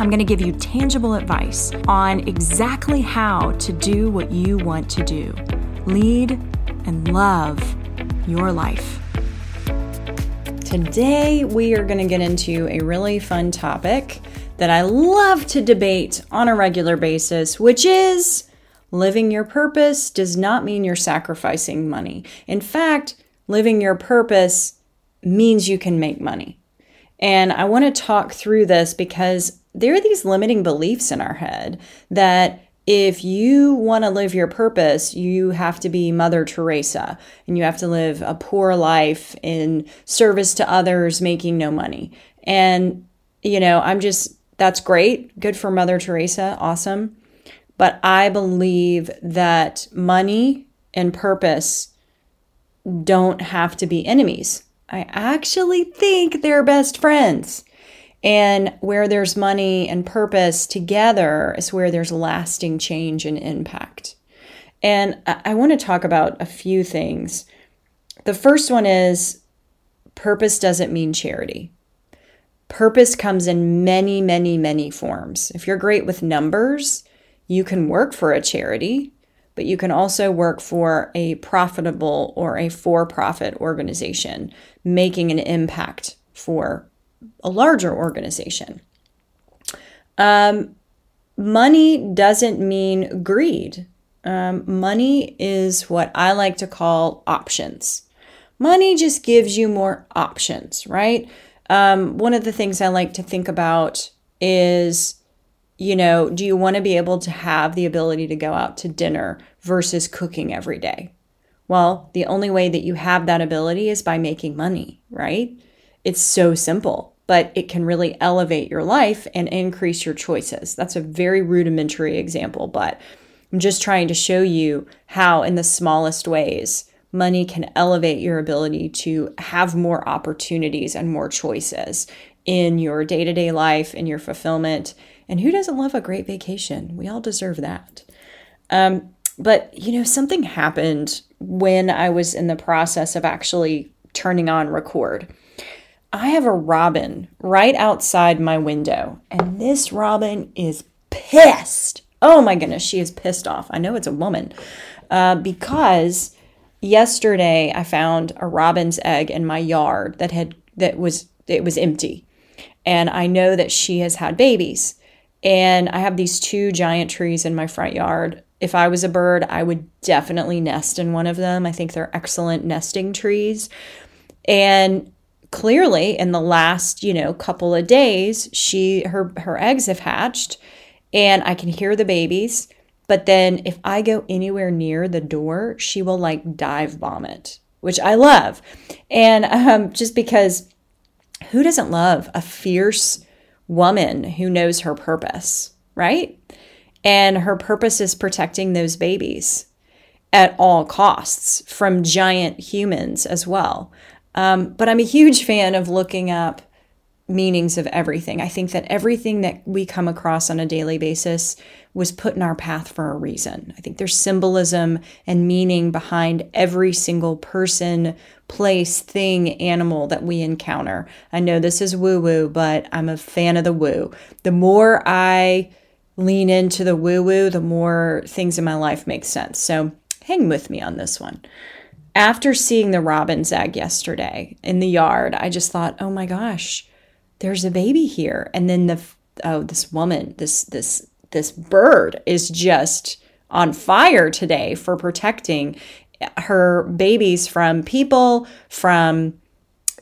I'm going to give you tangible advice on exactly how to do what you want to do lead and love your life. Today, we are going to get into a really fun topic that I love to debate on a regular basis, which is living your purpose does not mean you're sacrificing money. In fact, living your purpose means you can make money. And I want to talk through this because there are these limiting beliefs in our head that if you want to live your purpose, you have to be Mother Teresa and you have to live a poor life in service to others, making no money. And, you know, I'm just, that's great. Good for Mother Teresa. Awesome. But I believe that money and purpose don't have to be enemies. I actually think they're best friends. And where there's money and purpose together is where there's lasting change and impact. And I want to talk about a few things. The first one is purpose doesn't mean charity. Purpose comes in many, many, many forms. If you're great with numbers, you can work for a charity, but you can also work for a profitable or a for profit organization, making an impact for a larger organization. Um, money doesn't mean greed. Um, money is what I like to call options. Money just gives you more options, right? Um, one of the things I like to think about is, you know, do you want to be able to have the ability to go out to dinner versus cooking every day? Well, the only way that you have that ability is by making money, right? It's so simple, but it can really elevate your life and increase your choices. That's a very rudimentary example, but I'm just trying to show you how, in the smallest ways, money can elevate your ability to have more opportunities and more choices in your day to day life, in your fulfillment. And who doesn't love a great vacation? We all deserve that. Um, but, you know, something happened when I was in the process of actually turning on record. I have a robin right outside my window, and this robin is pissed. Oh my goodness, she is pissed off. I know it's a woman uh, because yesterday I found a robin's egg in my yard that had that was it was empty, and I know that she has had babies. And I have these two giant trees in my front yard. If I was a bird, I would definitely nest in one of them. I think they're excellent nesting trees. And clearly in the last, you know, couple of days, she her her eggs have hatched and I can hear the babies. But then if I go anywhere near the door, she will like dive vomit, which I love. And um, just because who doesn't love a fierce woman who knows her purpose, right? And her purpose is protecting those babies at all costs from giant humans as well. Um, but I'm a huge fan of looking up meanings of everything. I think that everything that we come across on a daily basis was put in our path for a reason. I think there's symbolism and meaning behind every single person, place, thing, animal that we encounter. I know this is woo woo, but I'm a fan of the woo. The more I lean into the woo woo, the more things in my life make sense. So hang with me on this one after seeing the robin's egg yesterday in the yard, I just thought, oh my gosh, there's a baby here. And then the oh, this woman, this this this bird is just on fire today for protecting her babies from people, from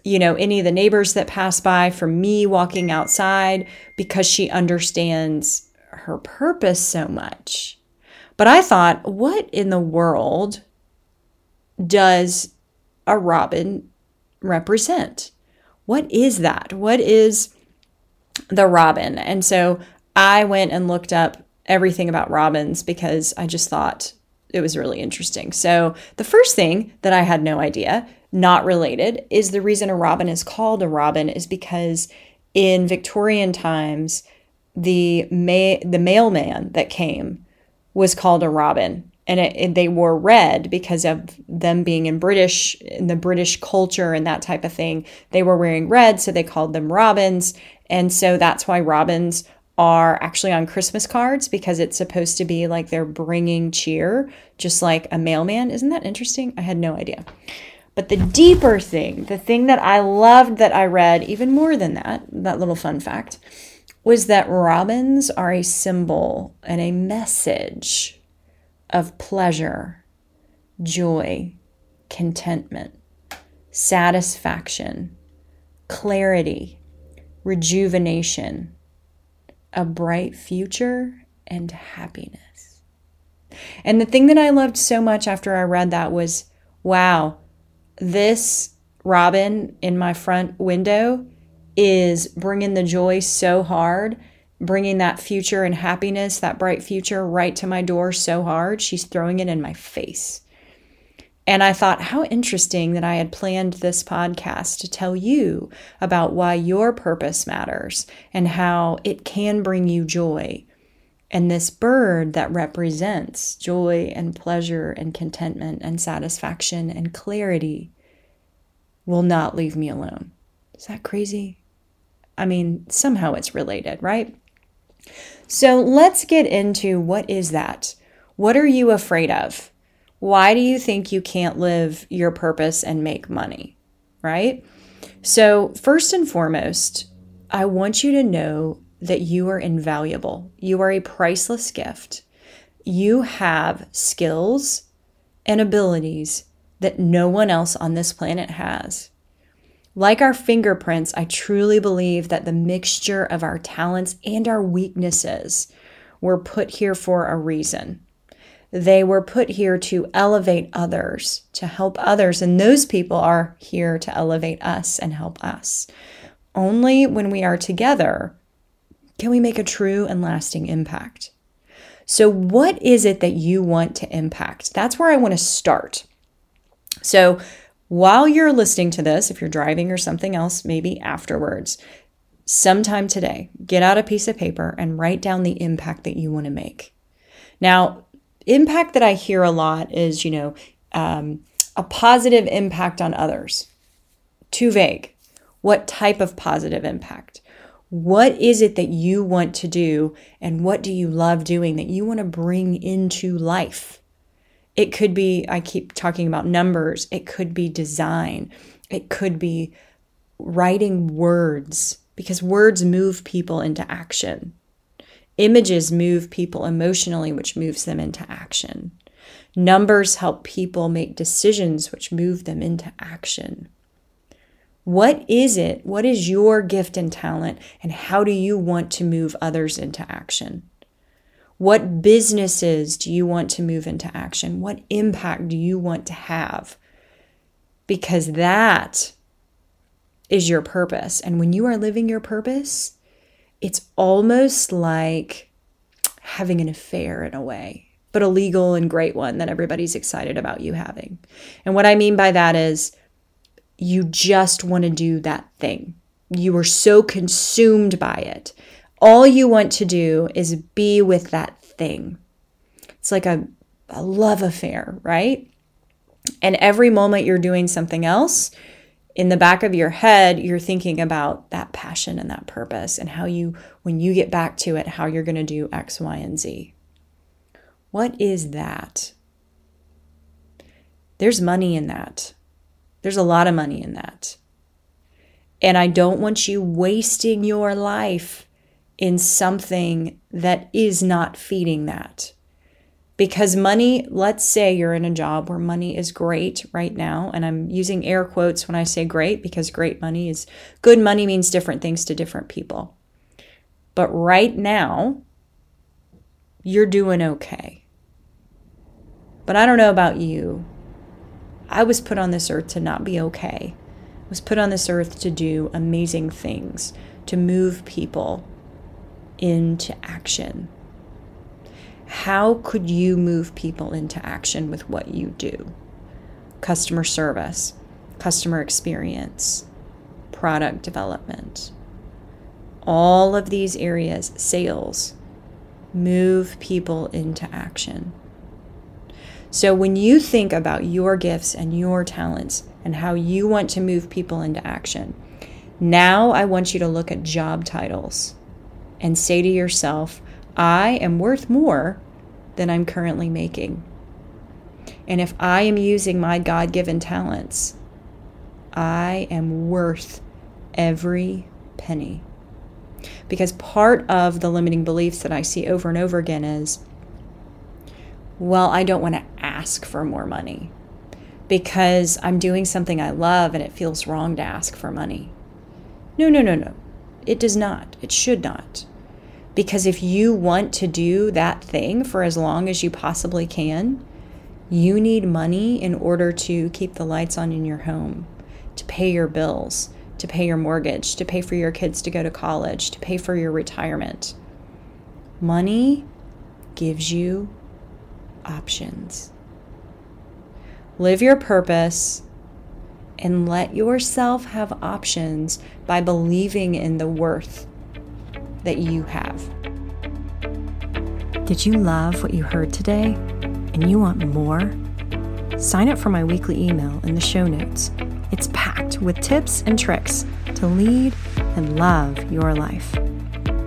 you know, any of the neighbors that pass by, from me walking outside because she understands her purpose so much. But I thought, what in the world does a robin represent? What is that? What is the robin? And so I went and looked up everything about robins because I just thought it was really interesting. So, the first thing that I had no idea, not related, is the reason a robin is called a robin is because in Victorian times, the ma- the mailman that came was called a robin and it, they wore red because of them being in British in the British culture and that type of thing. They were wearing red, so they called them robins, and so that's why robins are actually on Christmas cards because it's supposed to be like they're bringing cheer, just like a mailman. Isn't that interesting? I had no idea. But the deeper thing, the thing that I loved that I read even more than that, that little fun fact, was that robins are a symbol and a message of pleasure, joy, contentment, satisfaction, clarity, rejuvenation a bright future and happiness. And the thing that I loved so much after I read that was wow, this robin in my front window is bringing the joy so hard, bringing that future and happiness, that bright future right to my door so hard. She's throwing it in my face. And I thought, how interesting that I had planned this podcast to tell you about why your purpose matters and how it can bring you joy. And this bird that represents joy and pleasure and contentment and satisfaction and clarity will not leave me alone. Is that crazy? I mean, somehow it's related, right? So let's get into what is that? What are you afraid of? Why do you think you can't live your purpose and make money? Right? So, first and foremost, I want you to know that you are invaluable. You are a priceless gift. You have skills and abilities that no one else on this planet has. Like our fingerprints, I truly believe that the mixture of our talents and our weaknesses were put here for a reason. They were put here to elevate others, to help others, and those people are here to elevate us and help us. Only when we are together can we make a true and lasting impact. So, what is it that you want to impact? That's where I want to start. So, while you're listening to this, if you're driving or something else, maybe afterwards, sometime today, get out a piece of paper and write down the impact that you want to make. Now, impact that I hear a lot is, you know, um, a positive impact on others. Too vague. What type of positive impact? What is it that you want to do and what do you love doing that you want to bring into life? It could be, I keep talking about numbers, it could be design, it could be writing words because words move people into action. Images move people emotionally, which moves them into action. Numbers help people make decisions, which move them into action. What is it? What is your gift and talent? And how do you want to move others into action? What businesses do you want to move into action? What impact do you want to have? Because that is your purpose. And when you are living your purpose, it's almost like having an affair in a way, but a legal and great one that everybody's excited about you having. And what I mean by that is you just want to do that thing. You are so consumed by it. All you want to do is be with that thing. It's like a, a love affair, right? And every moment you're doing something else, in the back of your head, you're thinking about that passion and that purpose and how you, when you get back to it, how you're going to do X, Y, and Z. What is that? There's money in that. There's a lot of money in that. And I don't want you wasting your life in something that is not feeding that. Because money, let's say you're in a job where money is great right now, and I'm using air quotes when I say great because great money is good money means different things to different people. But right now, you're doing okay. But I don't know about you. I was put on this earth to not be okay. I was put on this earth to do amazing things, to move people into action how could you move people into action with what you do? Customer service, customer experience, product development. All of these areas, sales, move people into action. So when you think about your gifts and your talents and how you want to move people into action, now I want you to look at job titles and say to yourself, I am worth more than I'm currently making. And if I am using my God given talents, I am worth every penny. Because part of the limiting beliefs that I see over and over again is, well, I don't want to ask for more money because I'm doing something I love and it feels wrong to ask for money. No, no, no, no. It does not. It should not. Because if you want to do that thing for as long as you possibly can, you need money in order to keep the lights on in your home, to pay your bills, to pay your mortgage, to pay for your kids to go to college, to pay for your retirement. Money gives you options. Live your purpose and let yourself have options by believing in the worth that you have. Did you love what you heard today and you want more? Sign up for my weekly email in the show notes. It's packed with tips and tricks to lead and love your life.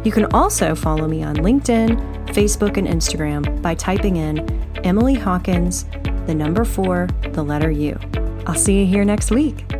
You can also follow me on LinkedIn, Facebook, and Instagram by typing in Emily Hawkins, the number four, the letter U. I'll see you here next week.